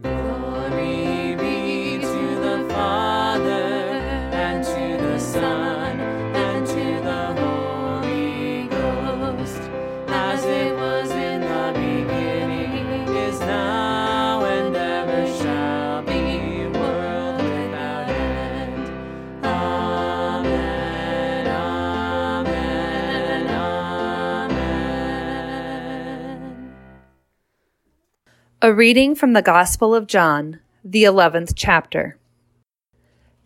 Glory A reading from the Gospel of John, the eleventh chapter.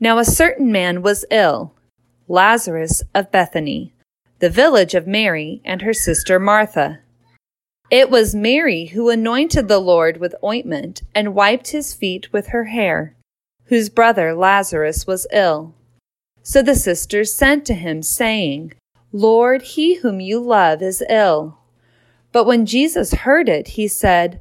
Now a certain man was ill, Lazarus of Bethany, the village of Mary and her sister Martha. It was Mary who anointed the Lord with ointment and wiped his feet with her hair, whose brother Lazarus was ill. So the sisters sent to him, saying, Lord, he whom you love is ill. But when Jesus heard it, he said,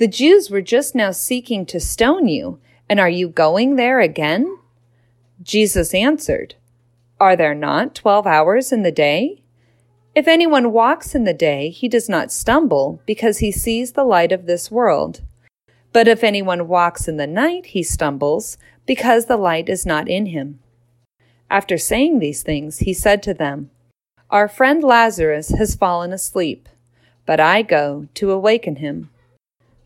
the Jews were just now seeking to stone you, and are you going there again? Jesus answered, Are there not twelve hours in the day? If anyone walks in the day, he does not stumble, because he sees the light of this world. But if anyone walks in the night, he stumbles, because the light is not in him. After saying these things, he said to them, Our friend Lazarus has fallen asleep, but I go to awaken him.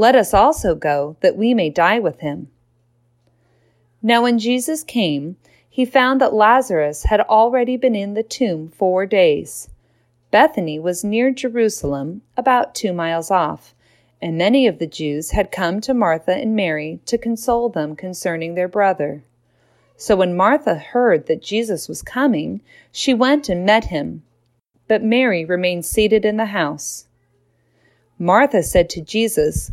Let us also go, that we may die with him. Now when Jesus came, he found that Lazarus had already been in the tomb four days. Bethany was near Jerusalem, about two miles off, and many of the Jews had come to Martha and Mary to console them concerning their brother. So when Martha heard that Jesus was coming, she went and met him. But Mary remained seated in the house. Martha said to Jesus,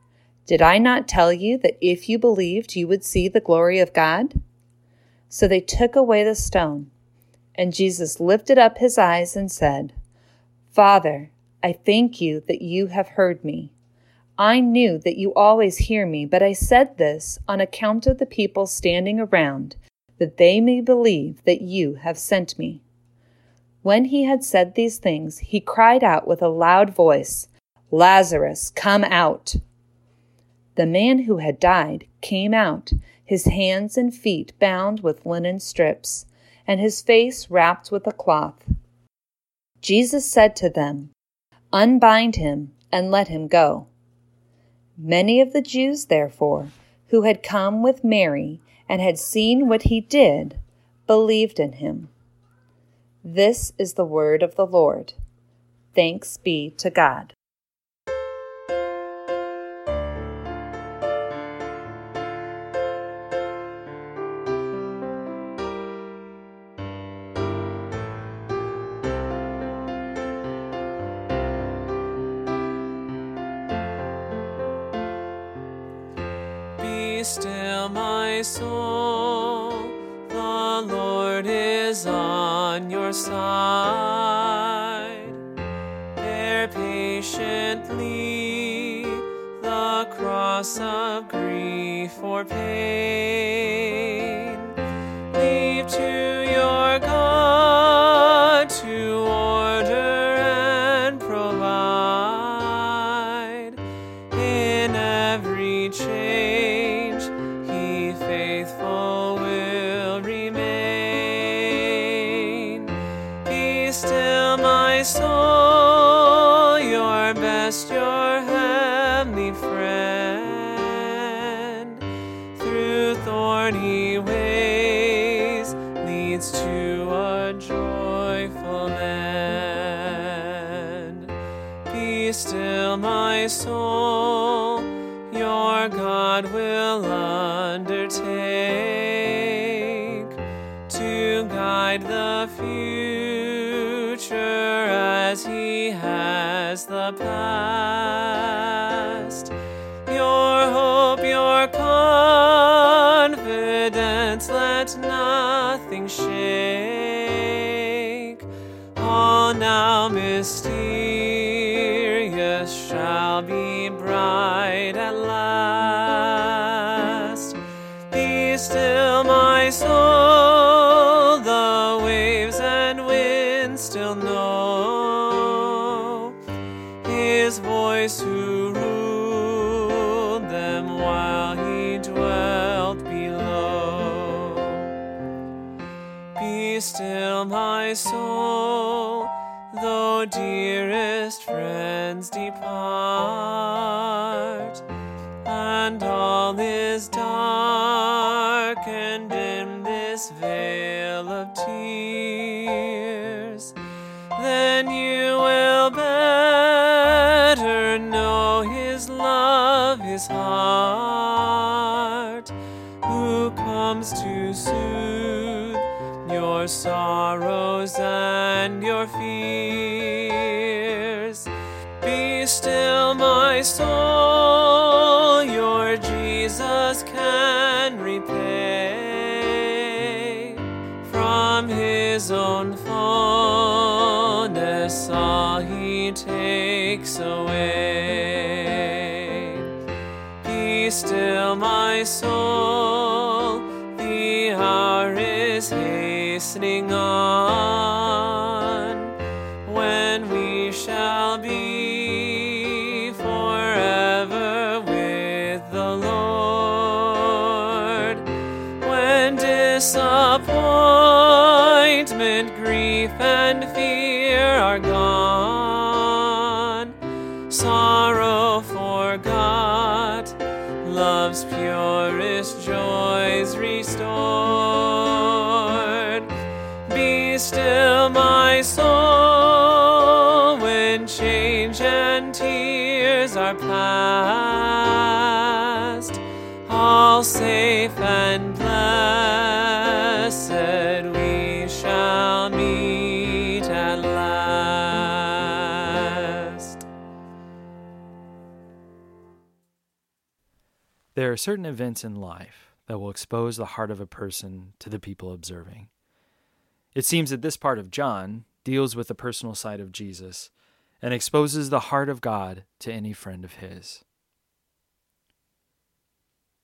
Did I not tell you that if you believed, you would see the glory of God? So they took away the stone. And Jesus lifted up his eyes and said, Father, I thank you that you have heard me. I knew that you always hear me, but I said this on account of the people standing around, that they may believe that you have sent me. When he had said these things, he cried out with a loud voice, Lazarus, come out! The man who had died came out, his hands and feet bound with linen strips, and his face wrapped with a cloth. Jesus said to them, Unbind him and let him go. Many of the Jews, therefore, who had come with Mary and had seen what he did, believed in him. This is the word of the Lord. Thanks be to God. Still, my soul. The Lord is on your side. Bear patiently the cross of grief or pain. My soul, dearest friends depart, and all is dark, and in this vale of tears. Then you will better know his love, his heart, who comes to soothe your sorrows and your fears. Own fullness all he takes away. Be still, my soul, the hour is hastening on love's purest joys restored. Be still, my soul when change and tears are past. All safe and There are certain events in life that will expose the heart of a person to the people observing. It seems that this part of John deals with the personal side of Jesus and exposes the heart of God to any friend of his.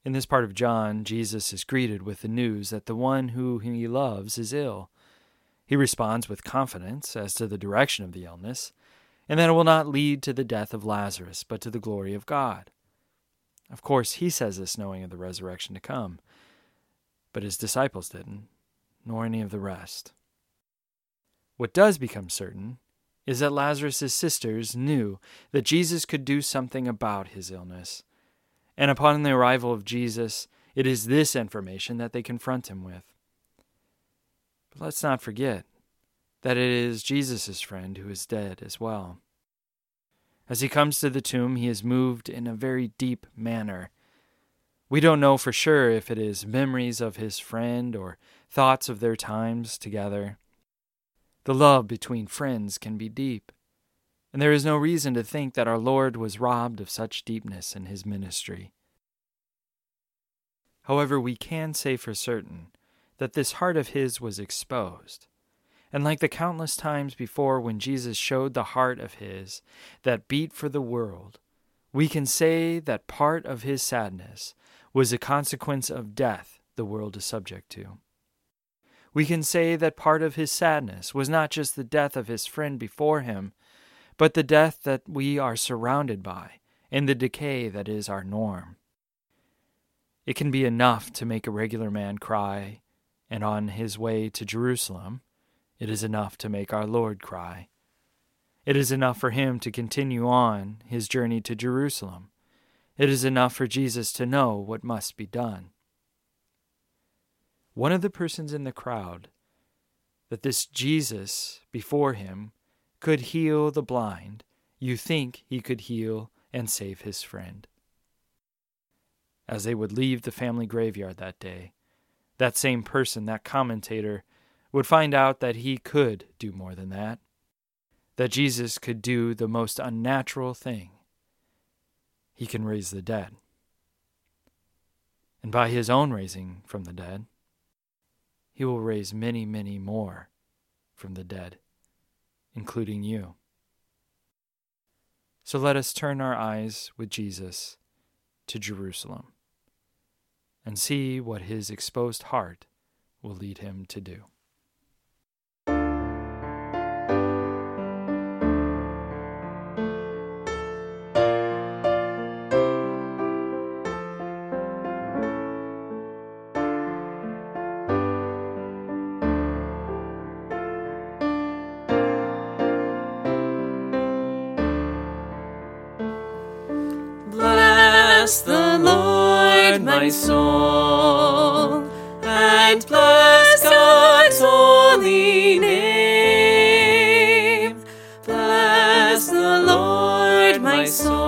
In this part of John, Jesus is greeted with the news that the one who he loves is ill. He responds with confidence as to the direction of the illness, and that it will not lead to the death of Lazarus, but to the glory of God. Of course, he says this knowing of the resurrection to come, but his disciples didn't, nor any of the rest. What does become certain is that Lazarus' sisters knew that Jesus could do something about his illness. And upon the arrival of Jesus, it is this information that they confront him with. But let's not forget that it is Jesus' friend who is dead as well. As he comes to the tomb, he is moved in a very deep manner. We don't know for sure if it is memories of his friend or thoughts of their times together. The love between friends can be deep, and there is no reason to think that our Lord was robbed of such deepness in his ministry. However, we can say for certain that this heart of his was exposed. And like the countless times before when Jesus showed the heart of his that beat for the world, we can say that part of his sadness was a consequence of death the world is subject to. We can say that part of his sadness was not just the death of his friend before him, but the death that we are surrounded by and the decay that is our norm. It can be enough to make a regular man cry, and on his way to Jerusalem, it is enough to make our Lord cry. It is enough for him to continue on his journey to Jerusalem. It is enough for Jesus to know what must be done one of the persons in the crowd that this Jesus before him could heal the blind, you think he could heal and save his friend. As they would leave the family graveyard that day, that same person, that commentator, would find out that he could do more than that, that Jesus could do the most unnatural thing. He can raise the dead. And by his own raising from the dead, he will raise many, many more from the dead, including you. So let us turn our eyes with Jesus to Jerusalem and see what his exposed heart will lead him to do. My soul, and bless God's holy name. Bless the Lord, my soul,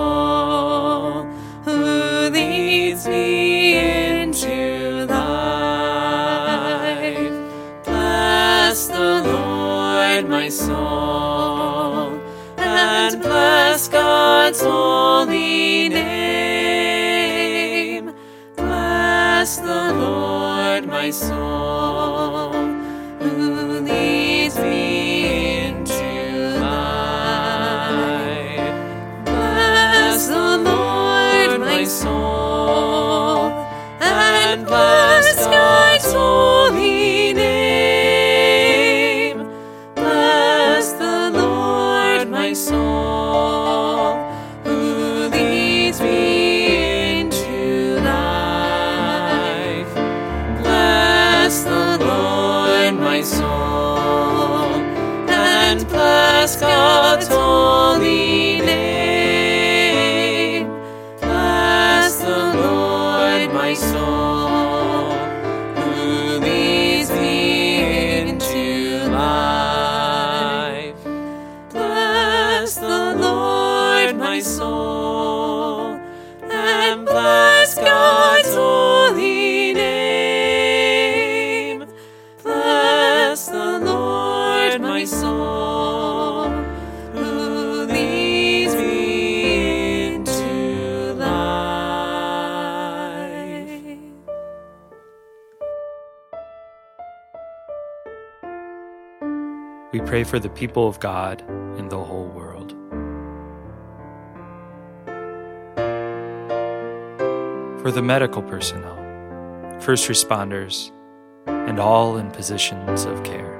pray for the people of God in the whole world. For the medical personnel, first responders, and all in positions of care.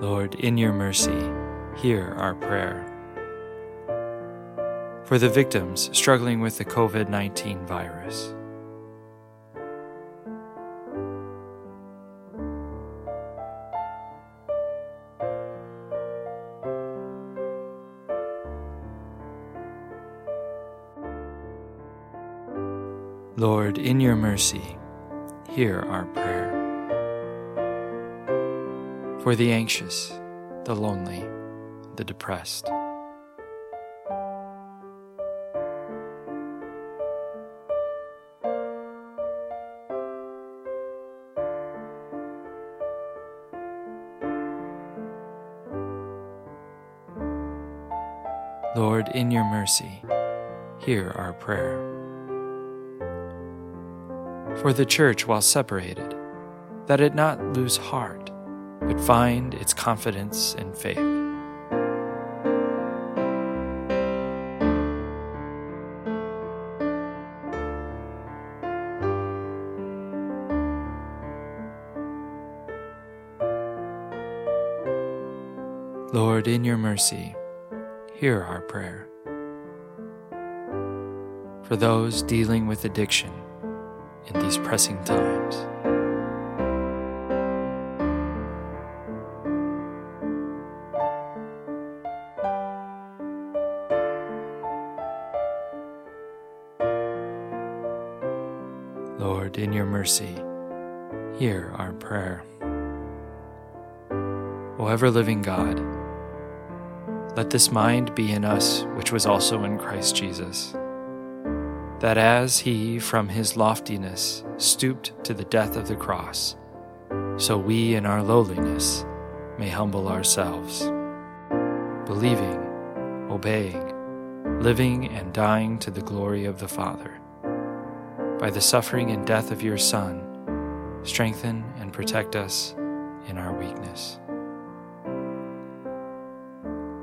Lord, in your mercy, hear our prayer. For the victims struggling with the COVID 19 virus. Lord, in your mercy, hear our prayer. For the anxious, the lonely, the depressed. In your mercy, hear our prayer. For the church while separated, that it not lose heart, but find its confidence and faith. Lord, in your mercy, hear our prayer. For those dealing with addiction in these pressing times. Lord, in your mercy, hear our prayer. O ever living God, let this mind be in us which was also in Christ Jesus, that as he from his loftiness stooped to the death of the cross, so we in our lowliness may humble ourselves, believing, obeying, living and dying to the glory of the Father. By the suffering and death of your Son, strengthen and protect us in our weakness.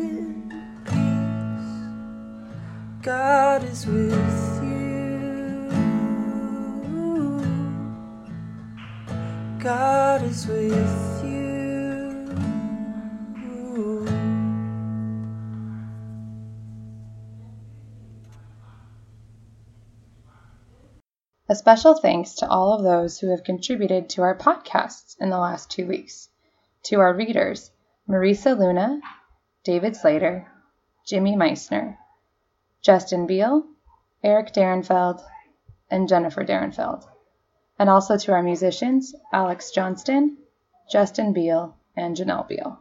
In peace. God is with God is with you. A special thanks to all of those who have contributed to our podcasts in the last two weeks. To our readers, Marisa Luna, David Slater, Jimmy Meissner, Justin Beal, Eric Darenfeld, and Jennifer Darenfeld. And also to our musicians, Alex Johnston, Justin Beal, and Janelle Beal.